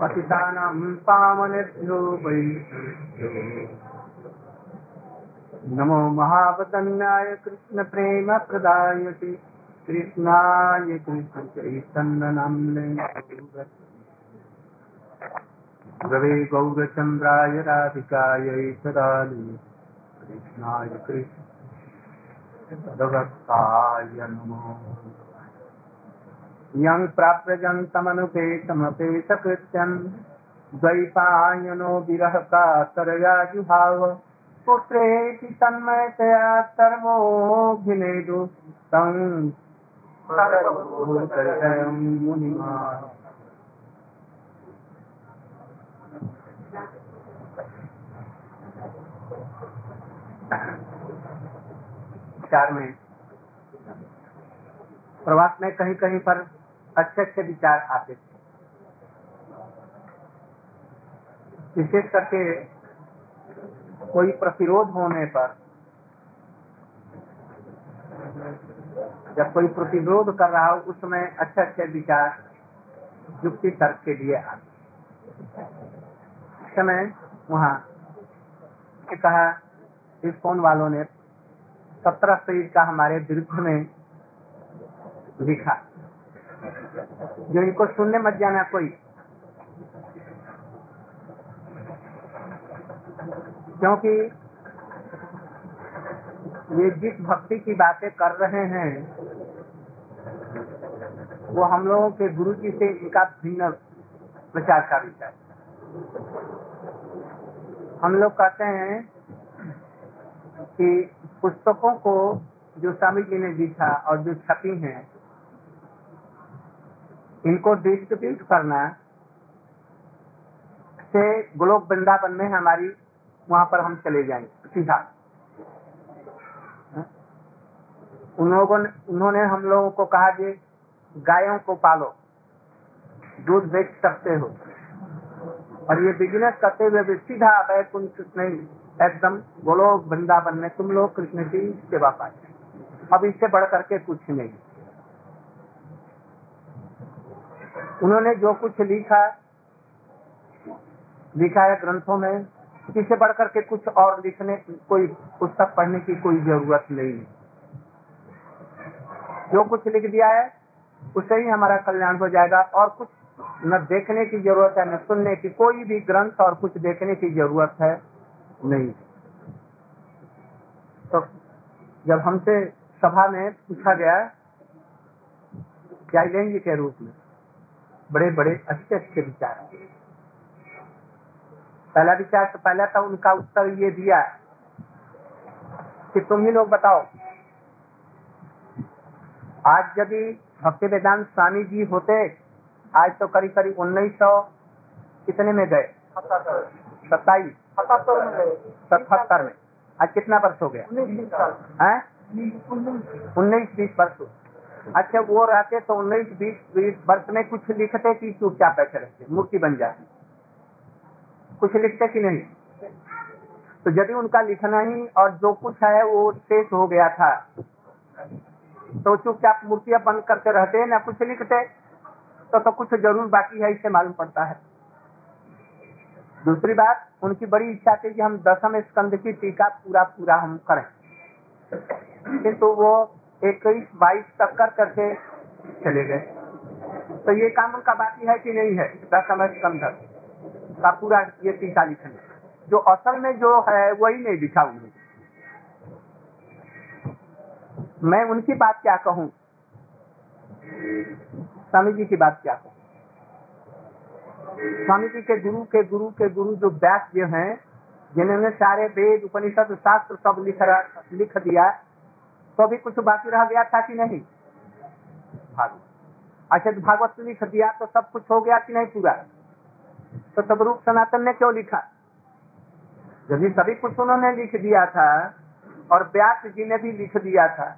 पतितानां पावनेभ्यो नमो महावदन्याय कृष्ण प्रेम प्रदायते कृष्णाय कृष्ण चैतन्य नाम्ने रवे गौरचन्द्राय राधिकायै सदालि कृष्णाय कृष्ण। यं प्राप्यजन्तमनुपेतमपेतकृत्यन् द्वैपायनो विरह कातरया जुहाव पुत्रेति तन्मयतया सर्वोऽभिनेदु तं मुनिमा विचार में। प्रवास में कहीं कहीं पर अच्छे अच्छे विचार आते थे। विशेष करके कोई प्रतिरोध होने पर, जब कोई प्रतिरोध कर रहा हो, उसमें अच्छे अच्छे विचार युक्ति तर्क के लिए आते समय वहाँ कहा, इस फ़ोन वालों ने सत्रह पेज का हमारे विरुद्ध में लिखा। जो इनको सुनने मत जाना कोई। क्योंकि ये जिस भक्ति की बातें कर रहे हैं, वो हम लोगों के गुरु जी से इनका भिन्न प्रचार का विचार हम लोग कहते हैं कि पुस्तकों को जो स्वामी जी ने लिखा और जो छपी हैं, इनको डिस्ट्रीब्यूट करना से गोलोक वृंदावन में हमारी, वहाँ पर हम चले जाएँगे सीधा। उन लोगों उन्होंने हम लोगों को कहा कि गायों को पालो, दूध बेच सकते हो। और ये बिज़नेस करते हुए भी सीधा वैकुंठ नहीं एकदम, बोलो वृंदावन में, तुम लोग कृष्ण की सेवा पाए। अब इससे बढ़ करके कुछ नहीं। उन्होंने जो कुछ लिखा लिखा है ग्रंथों में, इससे बढ़ करके कुछ और लिखने, कोई पुस्तक पढ़ने की कोई ज़रूरत नहीं। जो कुछ लिख दिया है, उससे ही हमारा कल्याण हो जाएगा और कुछ न देखने की ज़रूरत है, न सुनने की कोई भी ग्रंथ और कुछ देखने की ज़रूरत है। नहीं। तो जब हमसे सभा में पूछा गया, गाइडलाइन के रूप में बड़े बड़े अच्छे अच्छे विचार। पहला विचार तो पहला था, उनका उत्तर ये दिया कि तुम ही लोग बताओ, आज यदि भक्ति वेदांत स्वामी जी होते, आज तो करीब करीब उन्नीस सौ कितने में गए? सत्ताईस। सतहत्तर में आज कितना वर्ष हो गया? उन्नीस बीस वर्ष। अच्छा वो रहते तो उन्नीस बीस बीस वर्ष में कुछ लिखते कि चुपचाप बैठे रहते मूर्ति बन जाती। कुछ लिखते कि नहीं? तो यदि उनका लिखना ही और जो कुछ है वो शेष हो गया था तो चुपचाप मूर्तियाँ बंद करते रहते ना कुछ लिखते तो तो कुछ ज़रूर बाकी है इससे मालूम पड़ता है। दूसरी बात, उनकी बड़ी इच्छा थी कि हम दसम स्कंद की टीका पूरा पूरा हम करें। किंतु वो इक्कीस, बाईस तक कर करके चले गए। तो ये काम उनका बाकी है कि नहीं है, दसम स्कंद का पूरा ये टीका लिखना। जो असल में जो है, वही नहीं लिखा उन्होंने मैं उनकी बात क्या कहूँ? स्वामी जी की बात क्या कहूँ? स्वामी जी के गुरु के गुरु के गुरु जो व्यास जो हैं, जिन्होंने सारे वेद, उपनिषद, शास्त्र सब लिख लिख दिया तो भी कुछ बाकी रह गया था कि नहीं? अच्छा तो भागवत लिख दिया तो सब कुछ हो गया कि नहीं पूरा? तो सब रूप सनातन ने क्यों लिखा? यदि सभी कुछ उन्होंने लिख दिया था, और व्यास जी ने भी लिख दिया था,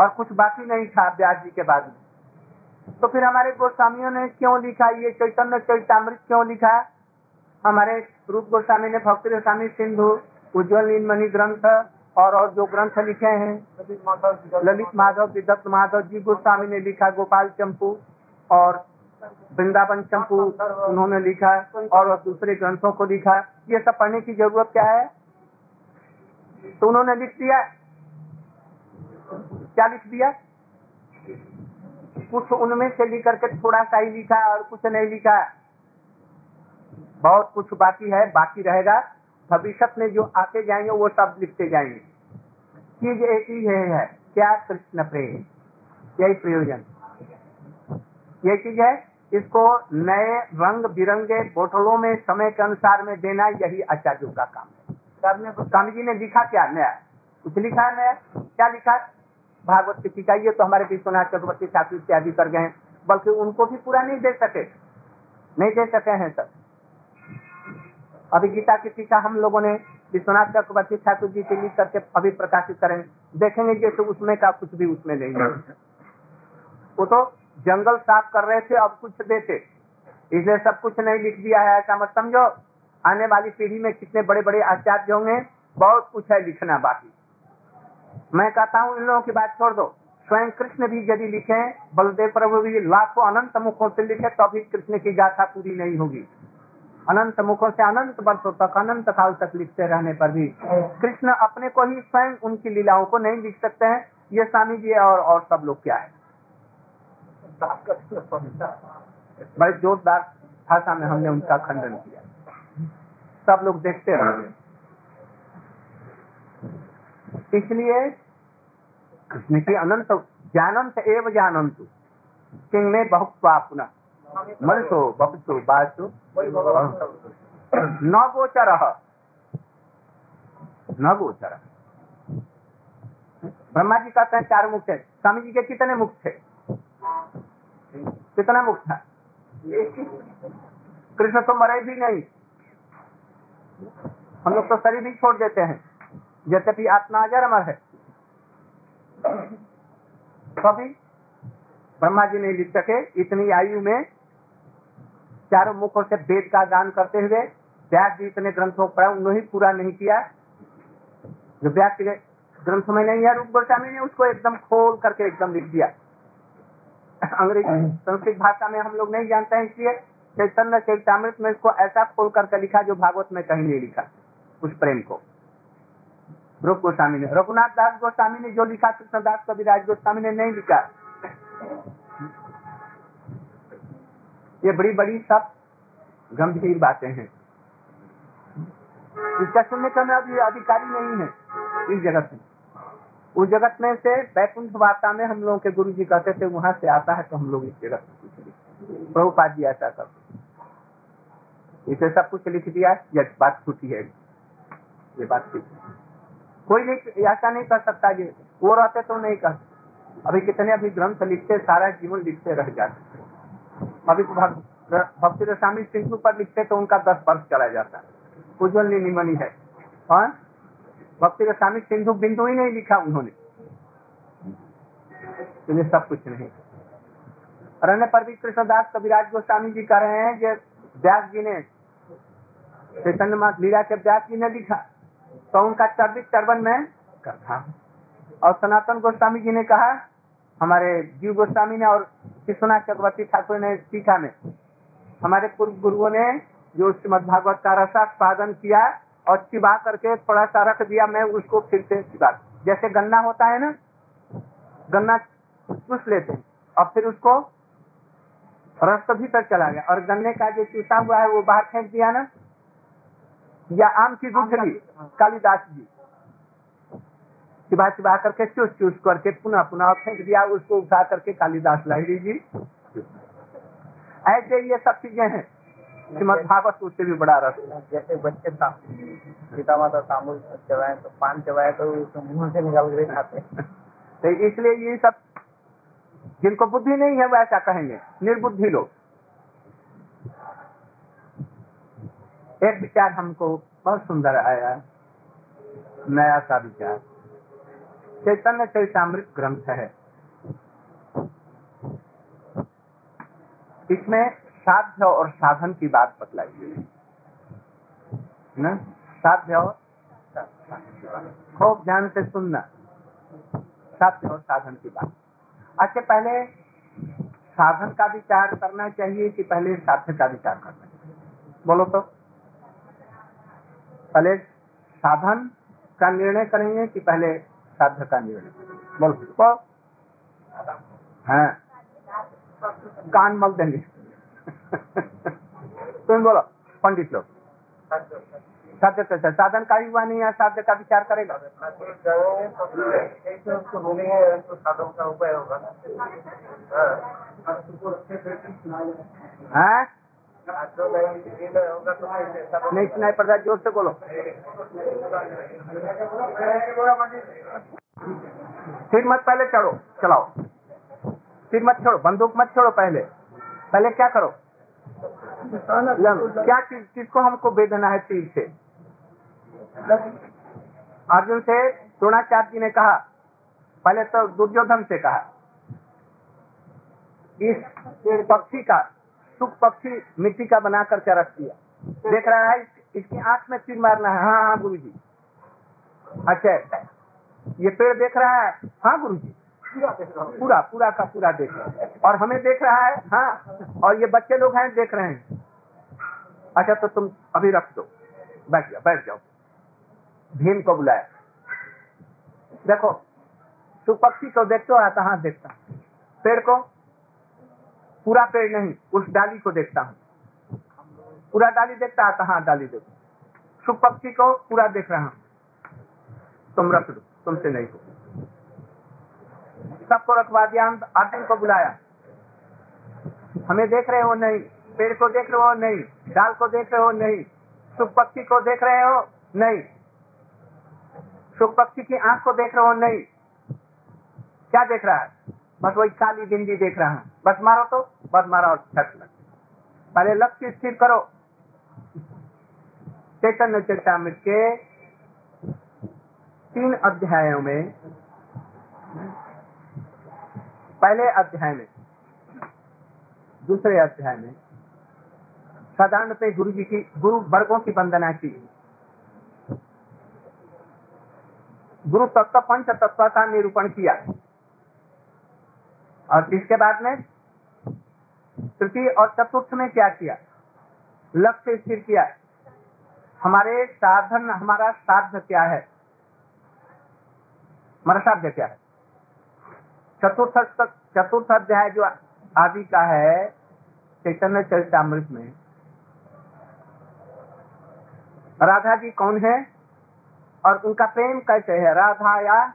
और कुछ बाकी नहीं था व्यास जी के बाद में। तो फिर हमारे गोस्वामियों ने क्यों लिखा? ये चैतन्य चैतामृत क्यों लिखा? हमारे रूप गोस्वामी ने भक्ति गोस्वामी सिंधु उज्जवल नीलमणि ग्रंथ और और जो ग्रंथ लिखे हैं ललित माधव विदत्त माधव जी गोस्वामी ने लिखा गोपाल चंपू और वृंदावन चंपू उन्होंने लिखा और दूसरे ग्रंथों को लिखा। ये सब पढ़ने की ज़रूरत क्या है? तो उन्होंने लिख दिया। क्या लिख दिया? कुछ उनमें से लिख के थोड़ा सा ही लिखा और कुछ नहीं लिखा। बहुत कुछ बाकी है बाकी रहेगा। भविष्य में जो आते जाएँगे वो सब लिखते जाएँगे। चीज़ एक ही है, है। क्या कृष्ण प्रेम? यही प्रयोजन। ये चीज़ है। इसको नए रंग बिरंगे बोतलों में समय के अनुसार में देना यही आचार्यों का काम है। स्वामी जी ने लिखा क्या? नया। कुछ लिखा है नया? क्या लिखा? भागवत की टीका, ये तो हमारे विश्वनाथ चक्रवर्ती ठाकुर इत्यादि कर गए बल्कि उनको भी पूरा नहीं दे सके। नहीं दे सके हैं सर अभी गीता की टीका हम लोगों ने विश्वनाथ चक्रवर्ती ठाकुर जी के लिख करके अभी प्रकाशित करें। देखेंगे जैसे उसमें का कुछ भी उसमें नहीं है। वो तो जंगल साफ़ कर रहे थे, अब कुछ देते। इसलिए सब कुछ नहीं लिख दिया है, ऐसा मत समझो। आने वाली पीढ़ी में कितने बड़े बड़े आचार्य होंगे, बहुत कुछ है लिखना बाकी। मैं कहता हूँ, इन लोगों की बात छोड़ दो। स्वयं कृष्ण भी यदि लिखे, बलदेव प्रभु भी लाखों अनंत मुखों से लिखे तो भी कृष्ण की गाथा पूरी नहीं होगी। अनंत मुखों से अनंत वर्षों तक, अनंत काल तक लिखते रहने पर भी कृष्ण अपने को ही स्वयं उनकी लीलाओं को नहीं लिख सकते हैं। ये स्वामी जी और और सब लोग क्या है? बड़े जोरदार भाषा में हमने उनका खंडन किया। सब लोग देखते रहे इसलिए कृष्ण की अनंत जानंत एवं जानंत किंग में बहुत पुनः? मनसो बपसो बासो न गोचर। न गोचर। ब्रह्मा जी कहते हैं, चार मुख थे स्वामी जी के कितने मुख थे? कितना मुख था? कृष्ण तो मरे भी नहीं। हम लोग तो शरीर ही छोड़ देते हैं। यद्यपि आत्मा अजर अमर है। कभी ब्रह्मा जी नहीं लिख सके इतनी आयु में चारों मुखों से वेद का गान करते हुए व्यास जी इतने ग्रंथों पर उन्होंने पूरा नहीं किया। जो व्यास के ग्रंथ में नहीं है रूप गोस्वामी ने उसको एकदम खोल करके एकदम लिख दिया। अंग्रेज़ी संस्कृत भाषा में हम लोग नहीं जानते हैं इसलिए चैतन्य चैतामृत में इसको ऐसा खोल करके लिखा जो भागवत में कहीं नहीं लिखा उस प्रेम को। रूप गोस्वामी ने, रघुनाथ दास गोस्वामी ने जो लिखा कृष्णदास कविराज गोस्वामी ने नहीं लिखा। ये बड़ी बड़ी सब गंभीर बातें हैं। इसका सुनने का मैं अभी अधिकारी नहीं है इस जगत में। उस जगत में से वैकुंठ वार्ता में हम लोगों के गुरु जी कहते थे, वहाँ से आता है तो हम लोग इस जगत में प्रभुपाद जी ऐसा करते इसे सब कुछ लिख दिया ये बात छूटी है। ये बात ठीक कोई नहीं, ऐसा नहीं कर सकता ये वो रहते तो नहीं कर अभी कितने अभी ग्रंथ लिखते, सारा जीवन लिखते रह जाते अभी भक्ति रसामी सिंधु पर लिखते तो उनका दस वर्ष चला जाता उज्जवल निमनी है। और भक्ति रसामी सिंधु बिंदु ही नहीं लिखा उन्होंने। तो सब कुछ नहीं। अन्य पर भी कृष्णदास कविराज गोस्वामी जी कह रहे हैं कि व्यास जी ने, चैतन्य लीला के व्यास जी ने लिखा। तो उनका चर्वित चरवन में? कथा और सनातन गोस्वामी जी ने कहा हमारे जीव गोस्वामी ने और विश्वनाथ चक्रवर्ती ठाकुर ने सीखा में हमारे पूर्व गुरुओं ने जो श्रीमद भागवत का रसास्पादन किया और चिबा करके थोड़ा सा रख दिया मैं उसको फिर से चिबा। जैसे गन्ना होता है ना गन्ना चूस लेते और फिर उसको रस भीतर चला गया। और गन्ने का जो चूसा हुआ है वो बाहर फेंक दिया ना या आम की गुठली कालिदास जी। चिबा चिबा करके चूस चूस करके पुनः पुनः फेंक दिया उसको उठा करके कालिदास लाहिड़ी जी। ऐसे ये सब चीज़ें हैं। श्रीमद भागवत उससे भी बड़ा रस जैसे बच्चे सीता माता तामुल चबाए तो पान चबाए तो मुँह से निकाल के खाते तो इसलिए ये सब जिनको बुद्धि नहीं है वो ऐसा कहेंगे। निर्बुद्धि लोग। एक विचार हमको बहुत सुंदर आया, नया सा विचार। चैतन्य चैतामृत ग्रंथ है। इसमें साध्य और साधन की बात बतलाई गई है साध्य और खूब ध्यान से सुनना। साध्य और साधन की बात। अच्छा पहले साधन का विचार करना चाहिए कि पहले साध्य का विचार करना चाहिए। बोलो तो। पहले साधन का निर्णय करेंगे कि पहले साध्य का निर्णय। बोलो तो हाँ? कान मल देंगे। तुम बोलो, पंडित लोग। साध्य से साधन का ही हुआ नहीं है, साध्य का विचार करेगा। तो हाँ? जो नहीं सुनाई पड़ता ज़ोर से बोलो। सिर मत पहले चढ़ो, चलाओ। सिर मत छोड़ो बंदूक मत छोड़ो पहले। पहले क्या करो? क्या चीज़, किसको हमको बेदना है तीर से? अर्जुन से, द्रोणाचार्य जी ने कहा, पहले तो दुर्योधन से कहा, इस पक्षी का सुख पक्षी मिट्टी का बना करके रख दिया। देख रहा है इसकी आँख में तीर मारना है। हाँ हाँ गुरु जी अच्छा ये पेड़ देख रहा है? हाँ गुरु जी पूरा पूरा का पूरा देख रहा है। और हमें देख रहा है हाँ और ये बच्चे लोग हैं देख रहे हैं। अच्छा तो तुम अभी रख दो। बैठ जाओ बैठ जाओ। भीम को बुलाया। देखो तू पक्षी को देखते हो आता हाँ देखता। पेड़ को पूरा पेड़ नहीं, उस डाली को देखता हूँ। पूरा डाली देखता है हाँ डाली देखो? सुख पक्षी को पूरा देख रहा हूँ। तुम रख दो, तुमसे नहीं हो। सबको रखवा दिया, हम अर्जुन को बुलाया। हमें देख रहे हो नहीं, पेड़ को देख रहे हो नहीं, डाल को देख रहे हो नहीं सुख पक्षी को देख रहे हो नहीं सुख पक्षी की आँख को देख रहे हो नहीं। क्या देख रहा है? बस वही काली बिंदी देख रहा है। बस मारो तो बस मारा और छट लग। पहले लक्ष्य स्थिर करो। चैतन्य चेतामृत के तीन अध्यायों में, पहले अध्याय में, दूसरे अध्याय में, साधारण गुरु जी की, गुरु वर्गों की वंदना की। गुरु तत्व पंच तत्व का निरूपण किया। और इसके बाद में? तृतीय और चतुर्थ में क्या किया? लक्ष्य स्थिर किया। हमारे साधन, हमारा साध्य क्या है? हमारा साध्य क्या है? चतुर्थ चतुर्थ अध्याय जो आदि का है, चैतन्य चरितमृत में, राधा जी कौन है? और उनका प्रेम कैसे है? राधा या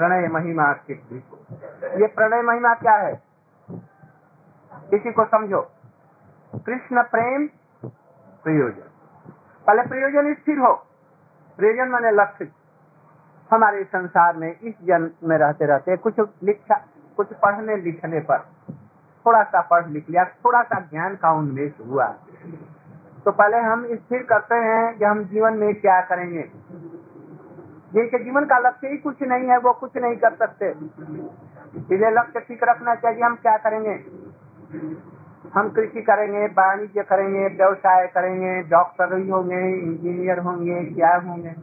प्रणय महिमा के ये प्रणय महिमा क्या है? इसी को समझो। कृष्ण प्रेम प्रयोजन। पहले प्रयोजन स्थिर हो। प्रयोजन माने लक्ष्य। हमारे संसार में इस जन्म में रहते रहते कुछ लिखा, कुछ पढ़ने लिखने पर थोड़ा सा पढ़ लिख लिया थोड़ा सा ज्ञान का उन्मेष हुआ। तो पहले हम स्थिर करते हैं कि हम जीवन में क्या करेंगे। जिनके जीवन का लक्ष्य ही कुछ नहीं है, वो कुछ नहीं कर सकते। इसलिए लक्ष्य ठीक रखना चाहिए, हम क्या करेंगे? हम कृषि करेंगे, वाणिज्य करेंगे, व्यवसाय करेंगे, डॉक्टर ही होंगे, इंजीनियर होंगे, क्या होंगे?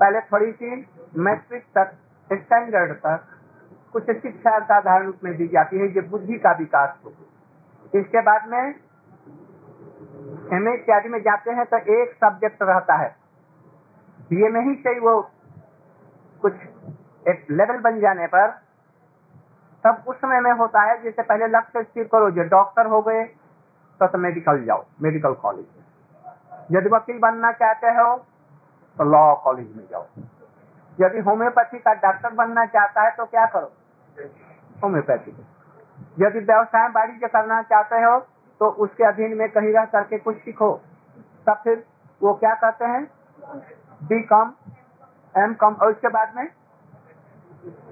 पहले थोड़ी सी मैट्रिक तक, स्टैंडर्ड तक, कुछ शिक्षा साधारण रूप में दी जाती है जो बुद्धि का विकास हो। इसके बाद में एम इत्यादि में जाते हैं तो एक सब्जेक्ट रहता है। बीए में ही चाहिए वो कुछ एक लेवल बन जाने पर तब उस समय में होता है जैसे पहले लक्ष्य स्थिर करो जो डॉक्टर हो गए तो, तो मेडिकल जाओ मेडिकल कॉलेज में यदि वकील बनना चाहते हो तो लॉ कॉलेज में जाओ। यदि होम्योपैथी का डॉक्टर बनना चाहता है तो क्या करो? होम्योपैथी यदि व्यवसाय वाणिज्य करना चाहते हो तो उसके अधीन में कहीं रह करके कुछ सीखो। तब फिर वो क्या कहते हैं? बी कॉम एम कॉम और उसके बाद में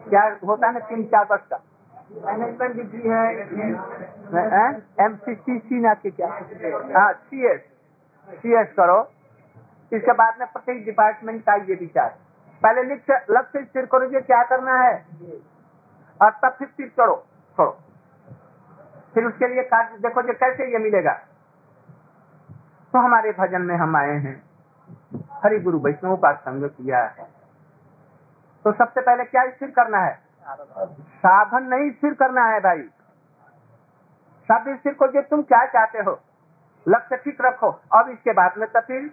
क्या होता है ना तीन चार वर्ष का। मैनेजमेंट डिग्री है एम सी सी सी ना की क्या? हाँ सी एस सी एस करो। इसके बाद में प्रत्येक डिपार्टमेंट का ये विचार। पहले लक्ष्य लक्ष्य स्थिर करो ये क्या करना है। और तब फिर सिर चढ़ो छोड़ो। फिर उसके लिए कार्य देखो जो कैसे ये मिलेगा? तो हमारे भजन में हम आए हैं। हरि गुरु वैष्णव का संग किया है। तो सबसे पहले क्या स्थिर करना है? साधन नहीं स्थिर करना है भाई। शब्द स्थिर को जो तुम क्या चाहते हो, लक्ष्य ठीक रखो। अब इसके बाद में तो फिर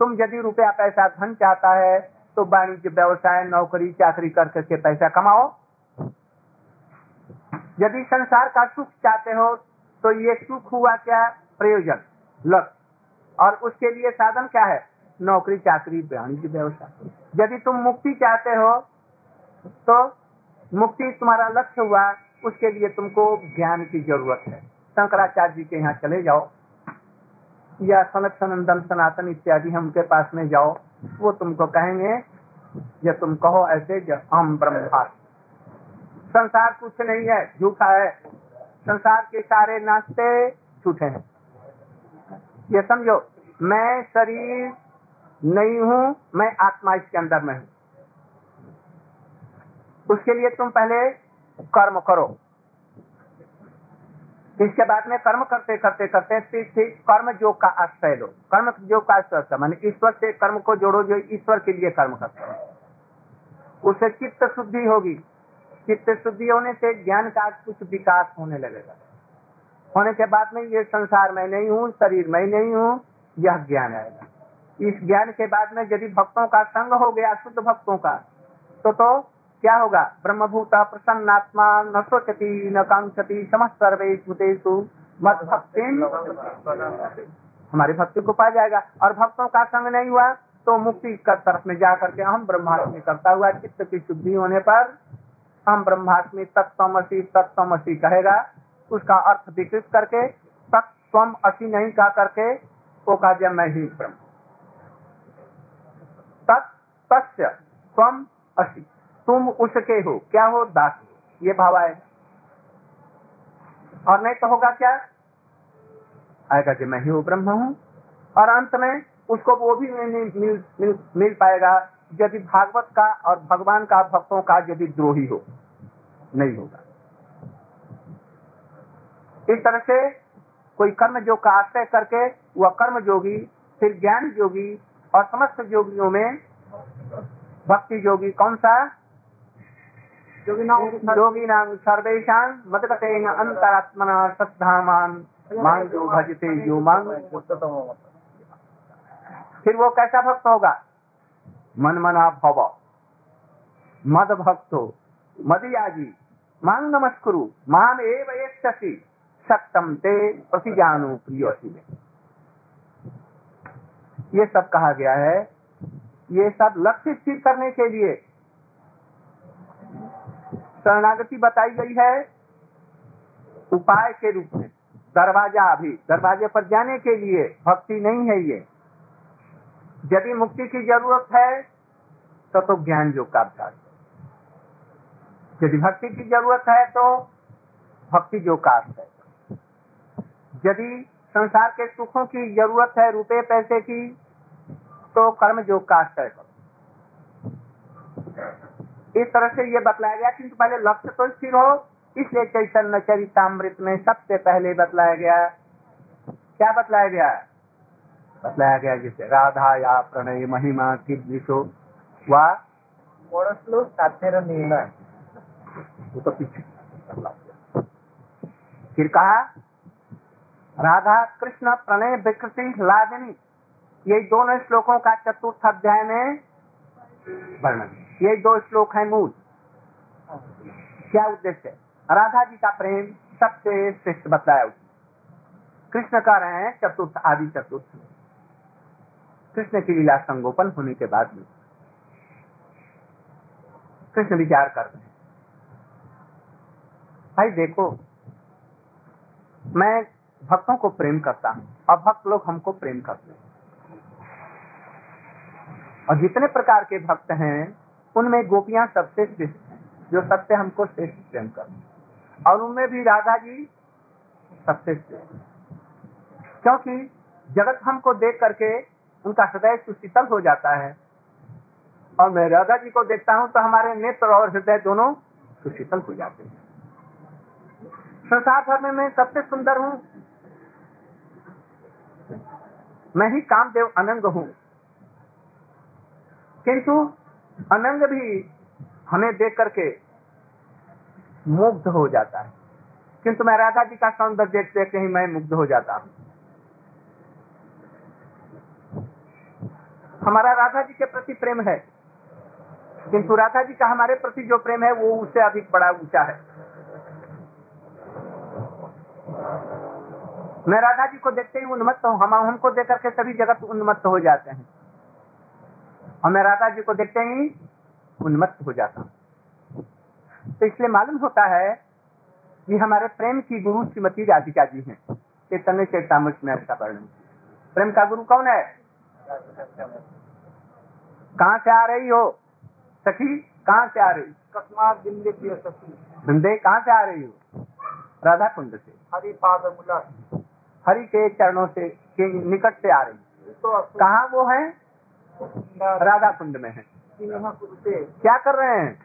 तुम यदि रुपया पैसा धन चाहता है तो वाणिज्य, व्यवसाय, नौकरी, चाकरी कर करके पैसा कमाओ। यदि संसार का सुख चाहते हो तो ये सुख हुआ क्या? प्रयोजन, लक्ष्य। और उसके लिए साधन क्या है? नौकरी चाकरी वाणिज्य व्यवसाय यदि तुम मुक्ति चाहते हो तो मुक्ति तुम्हारा लक्ष्य हुआ, उसके लिए तुमको ज्ञान की ज़रूरत है। शंकराचार्य जी के यहाँ चले जाओ। या सनत सनंदन सनातन इत्यादि हम के पास में जाओ, वो तुमको कहेंगे जब तुम कहो ऐसे हम ब्रह्मास्त्र संसार कुछ नहीं है, झूठा है। संसार के सारे नाश्ते झूठे हैं। ये समझो, मैं शरीर नहीं हूँ, मैं आत्मा इसके अंदर में हूँ। उसके लिए तुम पहले कर्म करो। इसके बाद में कर्म करते करते करते, फिर फिर कर्म योग का आश्रय लो। कर्म योग का आश्रय माने ईश्वर से कर्म को जोड़ो, जो ईश्वर के लिए कर्म करते हैं। उससे चित्त शुद्धि होगी। चित्त शुद्धि होने से ज्ञान का कुछ विकास होने लगेगा। होने के बाद में ये संसार में नहीं हूँ, शरीर में नहीं हूँ, यह ज्ञान आएगा। इस ज्ञान के बाद में यदि भक्तों का संग हो गया, शुद्ध भक्तों का तो तो क्या होगा? ब्रह्मभूत प्रसन्नात्मा न सोचती, न कांक्षति समस्त सर्वेशु मत भक्ति हमारी भक्ति को पा जाएगा। और भक्तों का संग नहीं हुआ तो मुक्ति का तरफ़ में जा करके हम ब्रह्माष्टमी करता हुआ चित्त की शुद्धि होने पर हम ब्रह्माष्टमी तत्वमसी तत्वमसी कहेगा। उसका अर्थ विकृत करके तत्व असी नहीं कह करके वो कहा जब मैं ही ब्रह्म। तत्स्य स्वम असी। तुम उसके हो क्या हो? दास। ये भाव आए और नहीं तो होगा क्या? आएगा कि मैं ही वो ब्रह्म हूँ। और अंत में उसको वो भी मिल, मिल, मिल, मिल पाएगा यदि भागवत का और भगवान का भक्तों का यदि द्रोही हो नहीं होगा। इस तरह से कोई कर्म जो का आश्रय करके वह कर्म जोगी फिर ज्ञान योगी और समस्त योगियों में भक्ति योगी कौन सा? योगी नाम सर्वेशा मदगते अंतरात्मना सद्धामान मान जो भजते यो मान फिर वो कैसा भक्त होगा? मन मना भव। मद भक्तो मदियाजी मांग नमस्कुरु। माम एव शशि सत्यम ते प्रतिजानु प्रिय ये सब कहा गया है। ये सब लक्ष्य स्थिर करने के लिए शरणागति बताई गई है उपाय के रूप में। दरवाज़ा अभी, दरवाजे पर जाने के लिए भक्ति नहीं है ये। यदि मुक्ति की ज़रूरत है तो तो ज्ञान योग का अभ्यास यदि भक्ति की ज़रूरत है तो भक्ति योग का है। यदि संसार के सुखों की ज़रूरत है रुपए पैसे की तो कर्म योग का आश्रय करो। इस तरह से ये बतलाया गया किंतु पहले लक्ष्य तो स्थिर हो इसलिए चैतन्य चरितमृत में सबसे पहले बतलाया गया। क्या बतलाया गया? बतलाया गया जिसे राधा या प्रणय महिमा की विशो व? वो तो पीछे। फिर कहा? राधा कृष्ण प्रणय विकृति लादिनी ये दोनों श्लोकों का चतुर्थ अध्याय में वर्णन। ये दो श्लोक है मूल। क्या उद्देश्य राधा जी का प्रेम सबसे श्रेष्ठ बताया कृष्ण का रहे हैं चतुर्थ, आदि चतुर्थ। कृष्ण की लीला संगोपन होने के बाद में कृष्ण विचार कर रहे हैं। भाई देखो, मैं भक्तों को प्रेम करता हूँ। और भक्त लोग हमको प्रेम करते हैं। और जितने प्रकार के भक्त हैं, उनमें गोपियाँ सबसे श्रेष्ठ हैं, जो सबसे हमको श्रेष्ठ प्रेम करते और उनमें भी राधा जी सबसे श्रेष्ठ क्योंकि जगत हमको देख करके उनका हृदय सुशीतल हो जाता है, और मैं राधा जी को देखता हूँ तो हमारे नेत्र और हृदय दोनों सुशीतल हो जाते हैं। संसार भर में मैं सबसे सुंदर हूँ मैं ही कामदेव अनंग हूँ। किंतु अनंग भी हमें देख करके मुग्ध हो जाता है। किंतु मैं राधा जी का सौंदर्य देख देख के ही मैं मुग्ध हो जाता हूँ। हमारा राधा जी के प्रति प्रेम है। किंतु राधा जी का हमारे प्रति जो प्रेम है, वो उससे अधिक बड़ा ऊँचा है। मैं राधा जी को देखते ही उन्मत्त हूँ। हम उनको देख करके सभी जगत उन्मत्त हो जाते हैं। और मैं राधा जी को देखते ही उन्मत्त हो जाता हूँ। तो इसलिए मालूम होता है कि हमारे प्रेम की गुरु श्रीमती राधिका जी हैं। चैतन्य चेतामृत में ऐसा वर्णन। प्रेम का गुरु कौन है? कहाँ से आ रही हो? सखी कहाँ से आ रही कस्मात बिंदे सखी। धंधे कहाँ से आ रही हो? राधा कुंड से। हरि पाद मुला। हरि के चरणों से, के निकट से आ रही तो कहाँ वो है? राधा कुंड में है। क्या कर रहे हैं?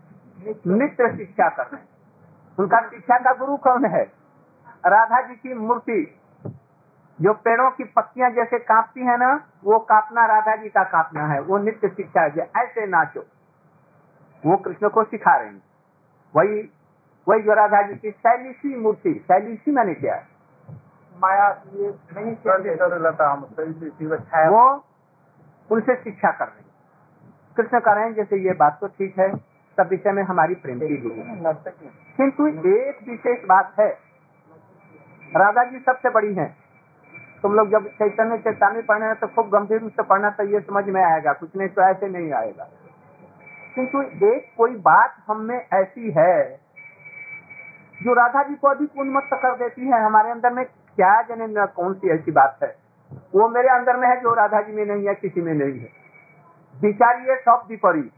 नित्य शिक्षा कर रहे हैं। उनका शिक्षा का गुरु कौन है? राधा जी की मूर्ति। जो पेड़ों की पत्तियाँ जैसे कांपती है ना, वो कांपना राधा जी का कांपना है। वो नित्य शिक्षा है। ऐसे नाचो। वो कृष्ण को सिखा रहे हैं। वही वही जो राधा जी की शैलीसी मूर्ति शैलीसी मैंने क्या है। माया ये नहीं वो उनसे शिक्षा कर रहे कृष्ण कह रहे हैं जैसे ये बात तो ठीक है सब विषय में हमारी प्रेम की गुरु है। किंतु एक विशेष बात है राधा जी सबसे बड़ी हैं। तुम लोग जब चैतन्य चेतावनी पढ़ने हैं तो खूब गंभीर रूप से पढ़ना तो ये समझ में आएगा कुछ नहीं तो ऐसे नहीं आएगा। किंतु एक कोई बात हम में ऐसी है जो राधा जी को अधिक उन्मत्त कर देती है हमारे अंदर में क्या जने कौन सी ऐसी बात है? वो मेरे अंदर में है जो राधा जी में नहीं है, किसी में नहीं है। विचारिए सब विपरीत।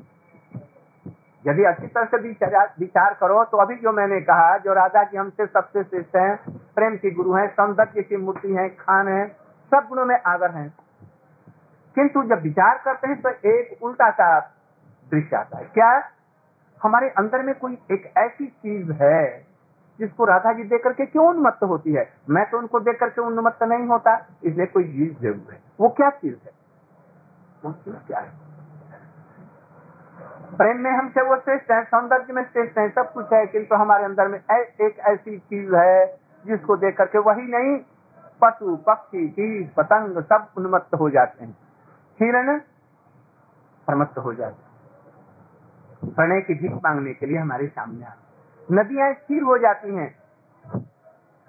यदि अच्छी तरह से विचार करो तो अभी जो मैंने कहा, जो राधा जी हमसे सबसे श्रेष्ठ हैं, प्रेम की गुरु हैं सौंदर्य की मूर्ति हैं, खान है, सब गुणों में आगर हैं। किंतु जब विचार करते हैं तो एक उल्टा सा दृश्य आता है। क्या? हमारे अंदर में कोई एक ऐसी चीज़ है जिसको राधा जी देख करके क्यों उन्मत्त होती है? मैं तो उनको देख करके उन्मत्त नहीं होता। इसलिए कोई चीज़ ज़रूर है। वो क्या चीज़ है? वो चीज़ क्या है? प्रेम में हमसे वो श्रेष्ठ है सौंदर्य में श्रेष्ठ है सब कुछ है किंतु हमारे अंदर में ऐ, एक ऐसी चीज़ है जिसको देख करके वही नहीं पशु पक्षी चीज़ पतंग सब उन्मत्त हो जाते हैं। हिरण प्रमत्त हो जाते हैं। प्रणय की भीख मांगने के लिए हमारे सामने आते नदियाँ स्थिर हो जाती हैं।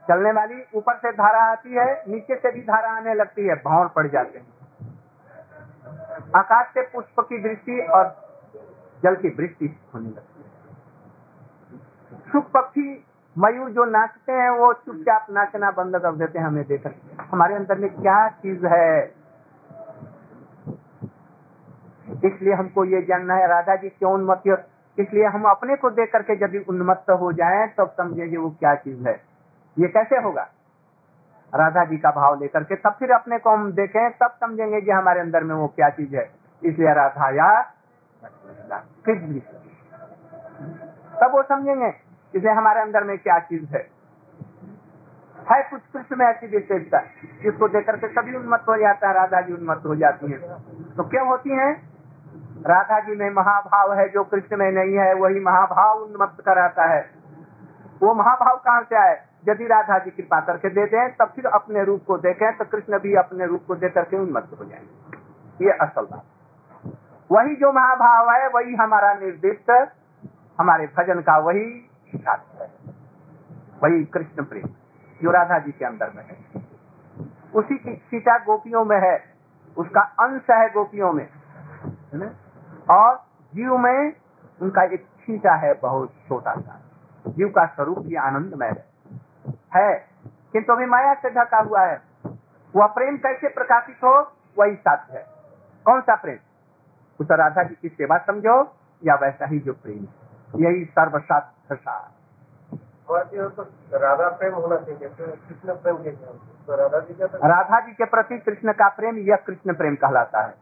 चलने वाली ऊपर से धारा आती है, नीचे से भी धारा आने लगती है, भौर पड़ जाते हैं। आकाश से पुष्प की दृष्टि और जल की वृष्टि होने लगती है। सुख पक्षी, मयूर जो नाचते हैं, वो चुपचाप नाचना बंद कर देते हैं हमें देखकर। हमारे अंदर में क्या चीज़ है? इसलिए हमको ये जानना है, राधा जी क्यों उन्मत्त इसलिए हम अपने को देख करके यदि उन्मत्त हो जाए, तब समझेंगे वो क्या चीज़ है। ये कैसे होगा? राधा जी का भाव लेकर के तब फिर अपने को हम देखें, तब समझेंगे कि हमारे अंदर में वो क्या चीज़ है। इसलिए राधा या तब वो समझेंगे, इसलिए हमारे अंदर में क्या चीज़ है। है कुछ कृष्ण में ऐसी विशेषता, जिसको देख करके सभी उन्मत्त हो जाता है, राधा जी उन्मत्त हो जाती है। तो क्यों होती है? राधा जी में महाभाव है, जो कृष्ण में नहीं है, वही महाभाव उन्मत्त कराता है। वो महाभाव कहाँ से आए? यदि राधा जी कृपा करके दे दें, तब फिर अपने रूप को देखें तो कृष्ण भी अपने रूप को दे करके उन्मत्त हो जाएँगे। ये असल बात। वही जो महाभाव है, वही हमारा निर्दिष्ट, हमारे भजन का वही छात्र है। वही कृष्ण प्रेम, जो राधा जी के अंदर में है। उसी की सीता गोपियों में है, उसका अंश है गोपियों में। है ना? और जीव में उनका एक छींटा है बहुत छोटा सा। जीव का स्वरूप भी आनंदमय है। है। किंतु अभी माया से ढका हुआ है। वह प्रेम कैसे प्रकाशित हो वही साथ है। कौन सा प्रेम? उस राधा जी की सेवा समझो या वैसा ही जो प्रेम यही सर्वसात तो राधा प्रेम होना चाहिए कृष्ण प्रेम तो राधा जी का राधा जी के प्रति कृष्ण का प्रेम यह कृष्ण प्रेम कहलाता है।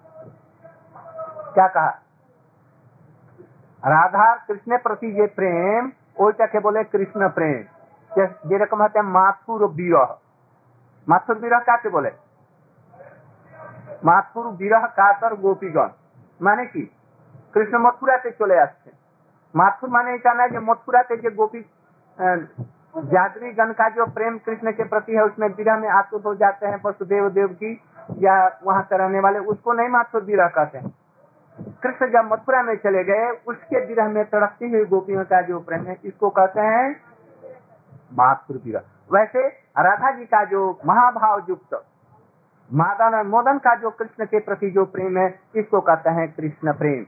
क्या कहा? राधा कृष्ण प्रति ये प्रेम ओइटा के बोले कृष्ण प्रेम जेरकम होते हैं माथुर विरह माथुर विरह का के बोले माथुर विरह कातर गोपीगण माने की কৃষ্ণ মথুরাতে চলে আসছে माथुर माने कहना है कि मथुरा के जो गोपी जादवी गण का जो प्रेम कृष्ण के प्रति है उसमें विरह में आतुर हो जाते हैं वसुदेव देव की या वहाँ से रहने वाले उसको नहीं माथुर विरह कहते हैं कृष्ण जब मथुरा में चले गए उसके विरह में तड़पती हुई गोपियों का जो प्रेम है इसको कहते हैं? माथुर विरह वैसे राधा जी का जो महाभाव युक्त मादन और मोदन का जो कृष्ण के प्रति जो प्रेम है इसको कहते हैं कृष्ण प्रेम?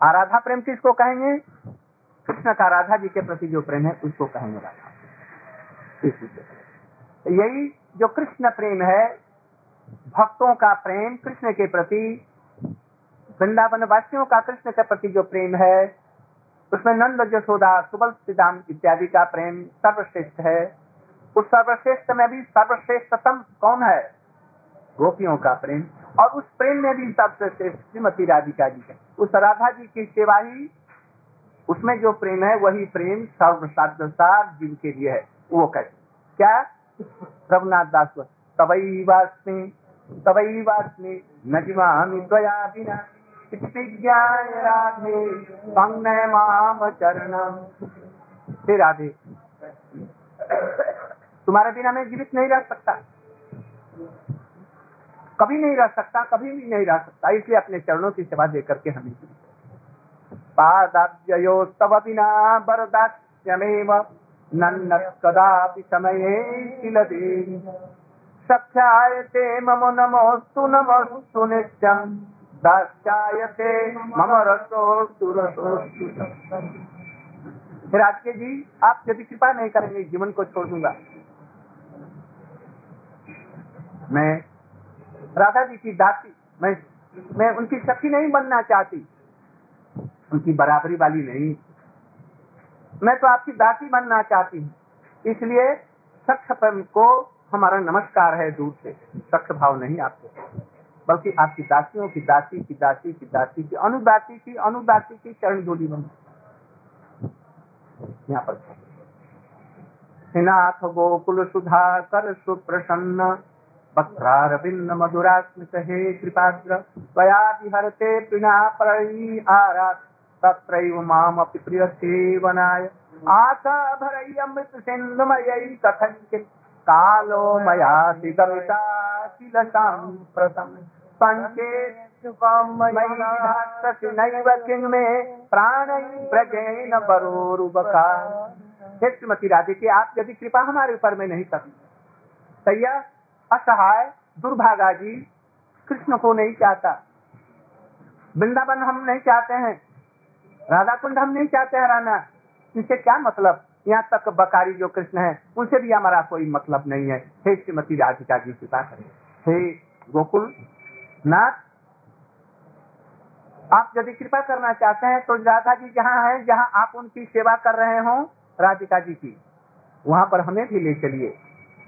आराधा प्रेम किसको कहेंगे? कृष्ण का राधा जी के प्रति जो प्रेम है उसको कहेंगे राधा। यही जो कृष्ण प्रेम है भक्तों का प्रेम कृष्ण के प्रति वृंदावन वासियों का कृष्ण के प्रति जो प्रेम है, उसमें नंद जसोदा सुबल सिद्धांत इत्यादि का प्रेम सर्वश्रेष्ठ है। उस सर्वश्रेष्ठ में भी सर्वश्रेष्ठतम कौन है? गोपियों का प्रेम। और उस प्रेम में भी सबसे श्रेष्ठ श्रीमती राधिका जी है। उस राधा जी की सेवा ही, उसमें जो प्रेम है, वही प्रेम सर्वसार जीव के लिए है। वो कैसे क्या? रघुनाथ दास तबई वास्मी तबई वास्मी नजमामी त्वया बिना राधे राधे। तुम्हारे बिना मैं जीवित नहीं रह सकता। कभी नहीं रह सकता, कभी भी नहीं रह सकता, इसलिए अपने चरणों की सेवा दे करके हमें पादाब्जयो तव बिना वरदास्यमेव, नन्न कदापि समये किलदे सख्यायते मम नमोस्तु नमोस्तु नित्यं दास्यायते, मम रसोस्तु रसोस्तु राज के जी, आप यदि कृपा नहीं करेंगे, जीवन को छोड़ दूँगा। मैं राधा जी की दासी, मैं मैं उनकी सखी नहीं बनना चाहती। उनकी बराबरी वाली नहीं। मैं तो आपकी दासी बनना चाहती हूँ। इसलिए सख्त को हमारा नमस्कार है दूर से। सख्त भाव नहीं आपको। बल्कि आपकी दासियों की दासी की दासी की दासी की अनुदासी की अनुदासी की चरण जोड़ी बन। यहाँ पर नाथ गोकुल सुधा कर सुप्रसन्न। वक्रारविंद मधुरास्मित कृपाद्र त्वया विहरते पिना परयी आरा तत्रैव मामपि प्रिय सेवनाय आशा सिन्धुमयी कथञ्चित्। कालो मयासि गमिता किल साम्प्रतम् पञ्चेष्टि नैव किङ् मे प्राणै व्रजेन वरोरुबका हे श्रीमती राधे की आप यदि कृपा हमारे ऊपर में नहीं करती तो असहाय दुर्भागा जी कृष्ण को नहीं चाहता। वृंदावन हम नहीं चाहते हैं राधा कुंड हम नहीं चाहते हैं राना इनसे क्या मतलब? यहाँ तक बकारी जो कृष्ण है, उनसे भी हमारा कोई मतलब नहीं है। हे श्रीमती राधिका जी, कृपा करें। हे गोकुल, नाथ, आप यदि कृपा करना चाहते हैं तो राधा जी जहाँ है जहाँ आप उनकी सेवा कर रहे हो, राधिका जी की। वहाँ पर हमें भी ले चलिए।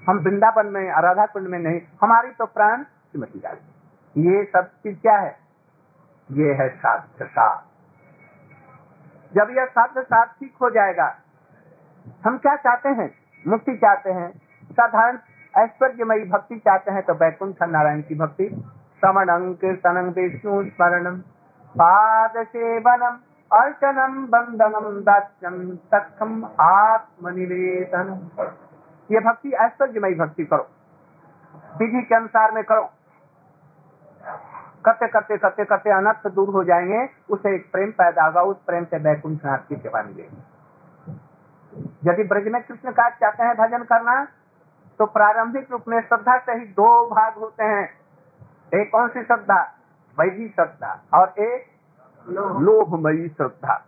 हम वृंदावन में राधा कुंड में नहीं, हमारी तो प्राण श्रीमती राज़ी ये सब चीज़ क्या है? ये है साध। जब यह साध ठीक हो जाएगा हम क्या चाहते हैं? मुक्ति चाहते हैं। साधारण ऐश्वर्यमयी भक्ति चाहते हैं तो वैकुंठ नारायण की भक्ति। श्रवणं कीर्तनं विष्णु स्मरणम पाद सेवनम अर्चनम बंदनम दास्यम सक्षम आत्मनिवेदनम ये भक्ति ऐश्वर्यमयी भक्ति करो। विधि के अनुसार में करो। करते करते करते करते अनर्थ दूर हो जाएँगे। उसे एक प्रेम पैदा होगा, उस प्रेम से बैकुंठ नाथ की सेवा मिलेगी। यदि ब्रज में कृष्ण का चाहते हैं भजन करना तो प्रारंभिक रूप में श्रद्धा से ही दो भाग होते हैं। एक कौन सी श्रद्धा? वैधि श्रद्धा और एक लोभमयी श्रद्धा।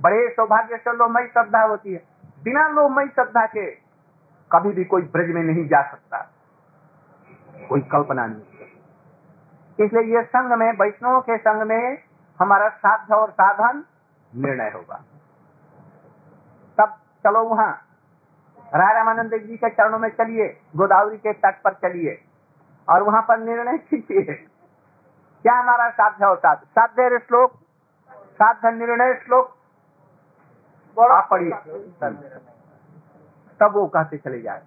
बड़े सौभाग्य से लोभमयी श्रद्धा होती है। बिना लोभमयी श्रद्धा के कभी भी कोई ब्रज में नहीं जा सकता। कोई कल्पना नहीं। इसलिए ये संघ में, वैष्णव के संघ में हमारा साध्य और साधन निर्णय होगा। चलो वहाँ। राय रामानंद जी के चरणों में चलिए गोदावरी के तट पर चलिए और वहाँ पर निर्णय कीजिए। क्या हमारा साध्य और साध्य? श्लोक? साध्य निर्णय श्लोक? आप पढ़िए। तब वो कहते चले जाए।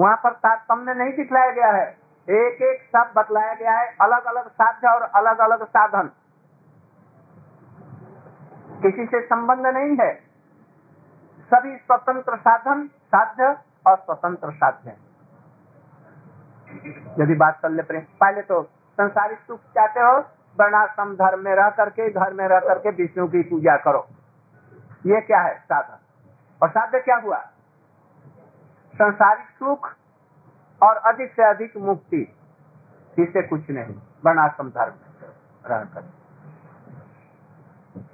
वहाँ पर तारतम्य नहीं दिखलाया गया है। एक एक सब बतलाया गया है। अलग अलग साध्य और अलग अलग साधन। किसी से संबंध नहीं है। सभी स्वतंत्र साधन साध्य और स्वतंत्र साध्य यदि बात कर ले प्रेम, पहले तो संसारिक सुख चाहते हो, वर्णाश्रम धर्म में रह करके, घर में रह करके विष्णु की पूजा करो। ये क्या है? साधन। और साध्य क्या हुआ? संसारिक सुख और अधिक से अधिक मुक्ति। इससे कुछ नहीं, वर्णाश्रम धर्म में रह कर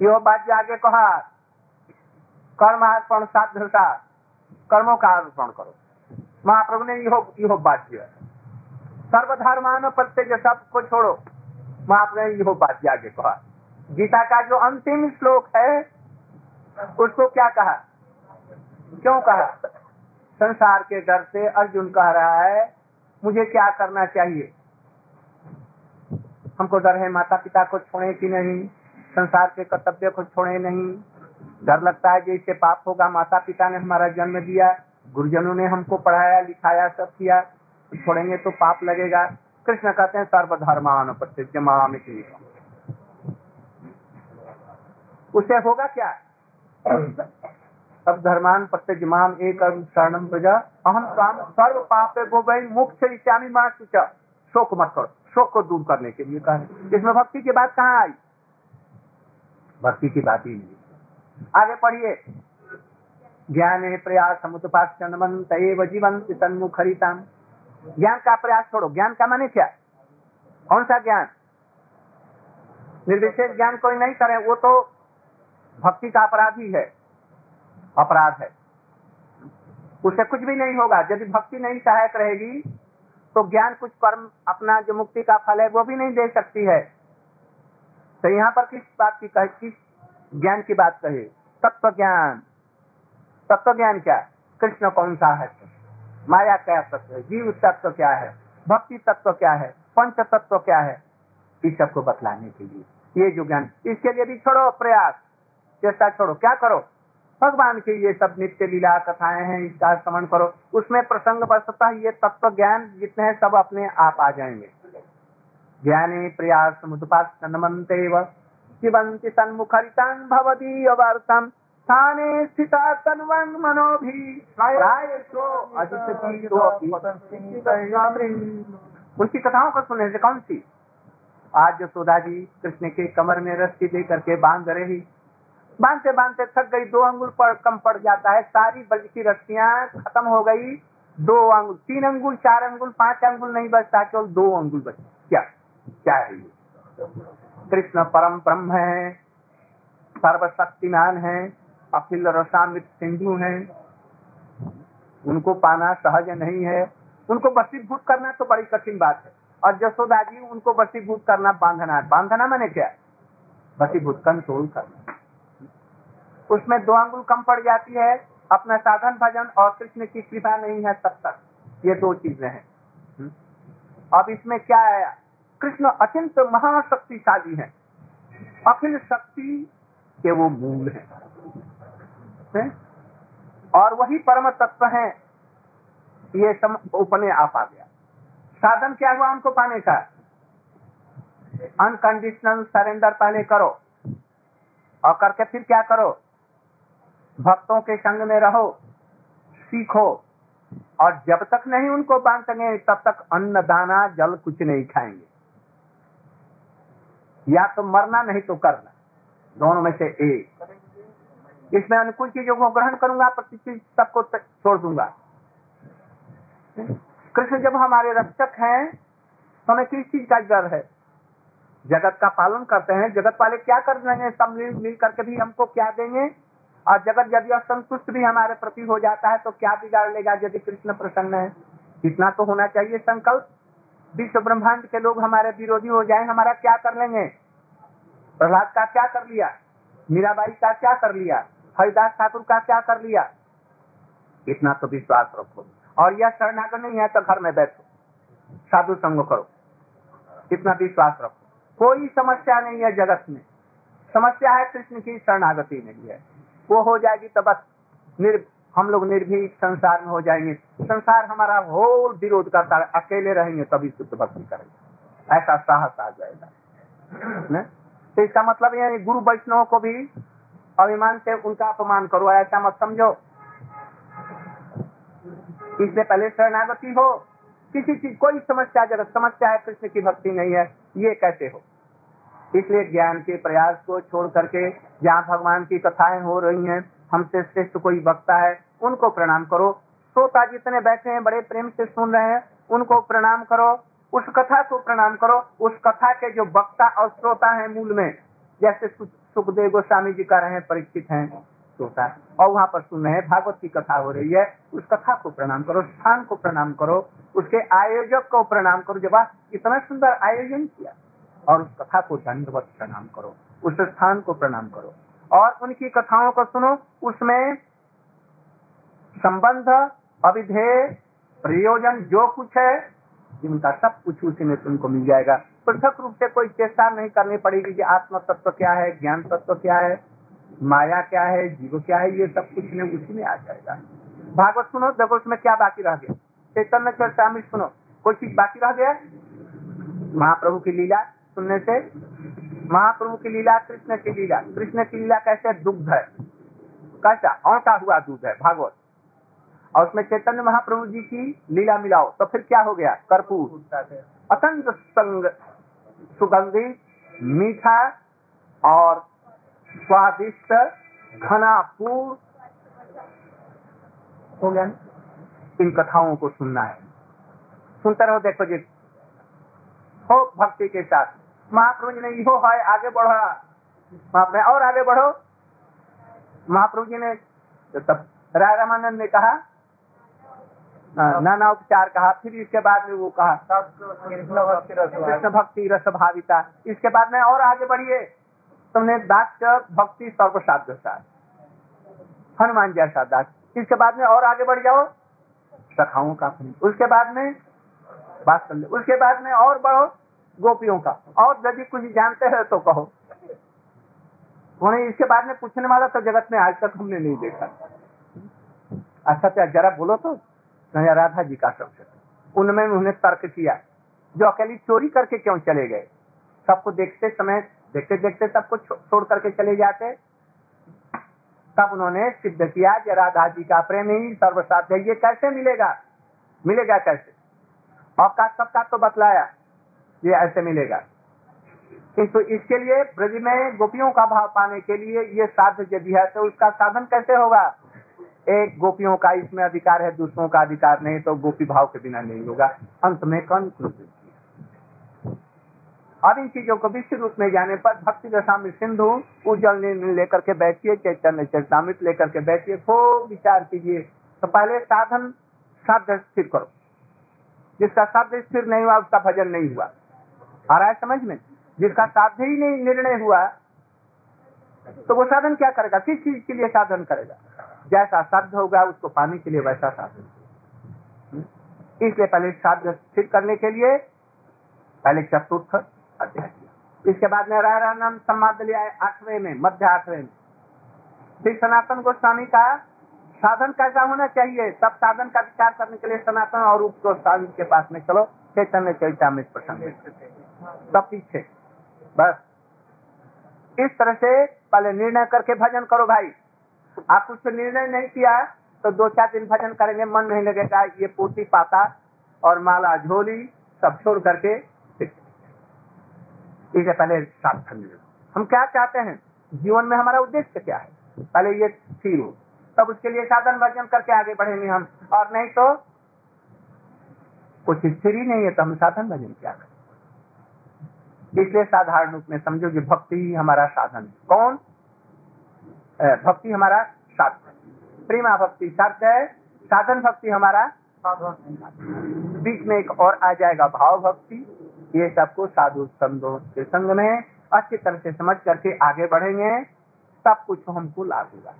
यो बात आगे कहा कर्म अर्पण साध्यता कर्मों का अर्पण करो। महाप्रभु ने यो यो बात किया सर्वधर्मान प्रत्येक सबको छोड़ो। महाप्रभु ने यो बात आगे कहा। गीता का जो अंतिम श्लोक है, उसको क्या कहा? क्यों कहा? संसार के डर से अर्जुन कह रहा है, मुझे क्या करना चाहिए? हमको डर है माता पिता को छोड़े कि नहीं? संसार के कर्तव्य को छोड़े नहीं? डर लगता है जैसे पाप होगा। माता पिता ने हमारा जन्म दिया, गुरुजनों ने हमको पढ़ाया, लिखाया, सब किया, छोड़ेंगे तो पाप लगेगा। कृष्ण कहते हैं, सर्वधर्मान प्रत्यमाम उसे होगा क्या? सब धर्मान प्रत्यजमान एक अहम काम सर्व पाप गो भाई मुख्य इत्यादि माँ शोक मत करो। शोक को दूर करने के लिए कहा। इसमें भक्ति की बात कहाँ आई? भक्ति की बात ही नहीं। आगे पढ़िए। ज्ञान प्रयास समुपासनवंत जीवन तन्मुखरिताम ज्ञान का प्रयास छोड़ो। ज्ञान का माने क्या? कौन सा ज्ञान? निर्विशेष ज्ञान कोई नहीं करे, वो तो भक्ति का अपराध ही। है अपराध है। उससे कुछ भी नहीं होगा। यदि भक्ति नहीं सहायक रहेगी तो ज्ञान कुछ कर्म, अपना जो मुक्ति का फल है, वो भी नहीं दे सकती है। तो यहाँ पर किस बात की किस ज्ञान की बात कहे तत्व ज्ञान तत्व ज्ञान क्या? कृष्ण कौन सा है? माया क्या तत्व है? जीव तत्व क्या है? भक्ति तत्व क्या है? पंच तत्व क्या है? इस सबको बतलाने के लिए। ये जो ज्ञान, इसके लिए भी छोड़ो प्रयास। चेष्टा छोड़ो। क्या करो? भगवान की ये सब नित्य लीला कथाएँ हैं, इसका श्रवण करो। उसमें प्रसंग वस्तः ये तत्व ज्ञान जितने हैं सब अपने आप आ जाएँगे। ज्ञाने प्रयास शिवन्ति सन्मुखरितान् भवदीयवार्तम् स्थाने स्थिता तन्वन् मनोभि उनकी कथाओं को सुने से कौन सी? आज यशोदा जी कृष्ण के कमर में रस्सी दे करके बाँध रही। बांधते बांधते थक गई दो अंगुल पर कम पड़ जाता है। सारी बज की रस्सियाँ खत्म हो गई। दो अंगुल तीन अंगुल चार अंगुल पाँच अंगुल नहीं बचता केवल दो अंगुल बच। क्या? क्या है ये? कृष्ण परम ब्रह्म है, सर्वशक्तिमान है, अखिल रसामित सिंधु है। उनको पाना सहज नहीं है। उनको बसीभूत करना तो बड़ी कठिन बात है। और जसोदा जी, उनको बसीभूत करना बांधना है। बांधना मैंने क्या? बसीभूत कंट्रोल करना। उसमें दो अंगुल कम पड़ जाती है। अपना साधन, भजन और कृष्ण की कृपा नहीं है तब तक। ये दो चीज़ें हैं। अब इसमें क्या आया? कृष्ण अत्यंत महाशक्तिशाली है। अखिल शक्ति के वो मूल है? और वही परम तत्व है। ये अपने आप आ गया। साधन क्या हुआ उनको पाने का? अनकंडीशनल सरेंडर पहले करो। और करके फिर क्या करो? भक्तों के संग में रहो, सीखो। और जब तक नहीं उनको बांटेंगे तब तक अन्न दाना जल कुछ नहीं खाएँगे। या तो मरना नहीं तो करना। दोनों में से एक। इसमें अनुकूल चीज़ों को ग्रहण करूँगा प्रति चीज़ सबको छोड़ दूँगा। कृष्ण जब हमारे रक्षक हैं तो हमें किस चीज़ का डर है? जगत का पालन करते हैं। जगत वाले क्या कर देंगे सब मिल मिल करके भी हमको क्या देंगे? और जगत यदि असंतुष्ट भी हमारे प्रति हो जाता है तो क्या बिगाड़ लेगा यदि कृष्ण प्रसन्न है? इतना तो होना चाहिए संकल्प। विश्व ब्रह्मांड के लोग हमारे विरोधी हो जाए, हमारा क्या कर लेंगे? प्रहलाद का क्या कर लिया? मीराबाई का क्या कर लिया? हरिदास ठाकुर का क्या कर लिया? इतना तो विश्वास रखो। और यह शरणागत नहीं है तो घर में बैठो। साधु संग करो। इतना विश्वास रखो। कोई समस्या नहीं है जगत में। समस्या है कृष्ण की, शरणागति नहीं है। वो हो जाएगी तो बस निर हम लोग निर्भीक संसार में हो जाएँगे। संसार हमारा होल विरोध करता है। अकेले रहेंगे, तभी शुद्ध भक्ति करेंगे। ऐसा साहस आ जाएगा? तो इसका मतलब यह गुरु वैष्णव को भी अभिमान से उनका अपमान करो, ऐसा मत समझो। इससे पहले शरणागति हो। किसी चीज़ कोई समस्या, जगत समस्या है, कृष्ण की भक्ति नहीं है, ये कैसे हो? इसलिए ज्ञान के प्रयास को छोड़ करके, जहाँ भगवान की कथाएँ हो रही हैं हमसे श्रेष्ठ कोई वक्ता है, उनको प्रणाम करो। श्रोता जितने बैठे हैं, बड़े प्रेम से सुन रहे हैं, उनको प्रणाम करो। उस कथा को प्रणाम करो। उस कथा के जो वक्ता और श्रोता है मूल में, जैसे सुखदेव गोस्वामी जी का रहे हैं, परिचित हैं श्रोता, और वहाँ पर सुन रहे हैं, भागवत की कथा हो रही है। उस कथा को प्रणाम करो, स्थान को प्रणाम करो, उसके आयोजक को प्रणाम करो। जब इतना सुंदर आयोजन किया, और उस कथा को दंडवत प्रणाम करो, उस स्थान को प्रणाम करो। और उनकी कथाओं को सुनो। उसमें संबंध अविधेय प्रयोजन, जो कुछ है, जिनका सब कुछ उसी में तुमको मिल जाएगा। पृथक रूप से कोई चेष्टा नहीं करनी पड़ेगी कि आत्म तत्व क्या है ज्ञान तत्व क्या है, माया क्या है, जीव क्या है, ये सब कुछ में उसी में आ जाएगा। भागवत सुनो देखो उसमें क्या बाकी रह गया? चैतन्य चर्चा में सुनो, कोई चीज़ बाकी रह गया? महाप्रभु की लीला सुनने से महाप्रभु की लीला, कृष्ण की लीला। कृष्ण की लीला कैसे? दुग्ध है। कैसा? औटा हुआ दूध है, भागवत। और उसमें चैतन्य महाप्रभु जी की लीला मिलाओ तो फिर क्या हो गया? कर्पूर। अतंत संग सुगंधित मीठा और स्वादिष्ट घनापूर हो गया इन कथाओं को सुनना है। सुनते रहो, देखो जी। हो भक्ति के साथ। महाप्रभु जी ने यो है आगे बढ़ो और आगे बढ़ो। महाप्रभु जी ने तब रामानंद ने कहा नाना उपचार कहा, फिर इसके बाद में वो कहा, कृष्ण भक्ति रस भाविता। इसके बाद में और आगे बढ़िए। तुमने दास भक्ति सर्वसाध्य साध हनुमान जैसा दास। इसके बाद में और आगे बढ़ जाओ। सखाओं का उसके बाद में बात कर उसके बाद में और बढ़ो। गोपियों का। और यदि कुछ जानते हैं तो कहो। उन्हें इसके बाद में पूछने वाला तो जगत में आज तक हमने नहीं देखा। अच्छा क्या जरा बोलो तो। राधा जी का सबसे उनमें उन्होंने तर्क किया जो अकेली चोरी करके क्यों चले गए? सबको देखते समय, देखते देखते सबको छोड़ करके चले जाते। तब उन्होंने सिद्ध किया कि राधा जी का प्रेम ही सर्वसाध्य ये कैसे मिलेगा? मिलेगा कैसे? औकात सबका तो बतलाया। ये ऐसे मिलेगा। किंतु इसके लिए ब्रज में गोपियों का भाव पाने के लिए ये साध्य यदि है तो उसका साधन कैसे होगा? एक, गोपियों का इसमें अधिकार है, दूसरों का अधिकार नहीं तो गोपी भाव के बिना नहीं होगा। अंत में कौन अब इन चीज़ों को विश्व रूप में जाने पर भक्ति दशा में सिंधु, उज्जवल लेकर के बैठिए, चैतन्य चरतामृत लेकर के बैठिए, खूब विचार कीजिए। तो पहले साधन, साध्य स्थिर करो। जिसका साध्य स्थिर नहीं हुआ, उसका भजन नहीं हुआ। आ रहा है समझ में? जिसका साध्य ही नहीं, निर्णय हुआ तो वो साधन क्या करेगा? किस चीज़ के लिए साधन करेगा? जैसा साध्य होगा, उसको पाने के लिए वैसा साधन। इसलिए पहले साध्य स्थिर करने के लिए पहले चतुर्थ अध्याय इसके बाद में राय नाम संवाद लिया आठवें में, मध्य आठवें में। फिर सनातन गोस्वामी का साधन कैसा होना चाहिए? सब साधन का विचार करने के लिए सनातन और उप गोस्वामी के पास में चलो, चैतन्य चैतामृत प्रसंग सब पीछे। बस। इस तरह से पहले निर्णय करके भजन करो भाई। आप कुछ निर्णय नहीं किया तो दो चार दिन भजन करेंगे, मन नहीं लगेगा, ये पोती पाता और माला झोली, सब छोड़ करके इसे पहले सावधान हम क्या चाहते हैं? जीवन में हमारा उद्देश्य क्या है? पहले ये स्थिर हो। तब उसके लिए साधन भजन करके आगे बढ़ेंगे हम। और नहीं तो कुछ स्थिर ही नहीं है तो हम साधन भजन क्या करें? इसलिए साधारण रूप में समझो कि भक्ति ही हमारा साधन कौन? भक्ति हमारा साधन प्रेमा भक्ति शब्द है, साधन भक्ति हमारा बीच में एक और आ जाएगा भाव भक्ति। ये सबको साधु संतों के संग में अच्छी तरह से समझ करके आगे बढ़ेंगे। सब कुछ हमको लाभ होगा।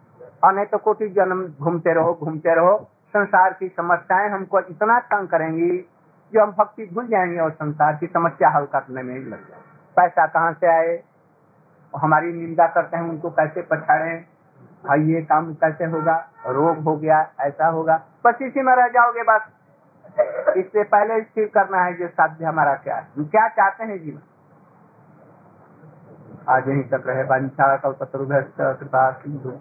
और नहीं तो कोटि जन्म घूमते रहो घूमते रहो। संसार की समस्याएँ हमको इतना तंग करेंगी जो हम भक्ति भूल जाएँगे और संसार की समस्या हल करने में लग जाए। पैसा कहाँ से आए? हमारी निंदा करते हैं, उनको कैसे पछाड़े? भाई, ये काम कैसे होगा? रोग हो गया, ऐसा होगा। बस इसी में रह जाओगे बस। इससे पहले स्थिर करना है जो साध्य हमारा क्या है? क्या चाहते हैं जीवन? आज यहीं तक रहे वंशा कल्पतरुभ्यश्च कृपा सिंधु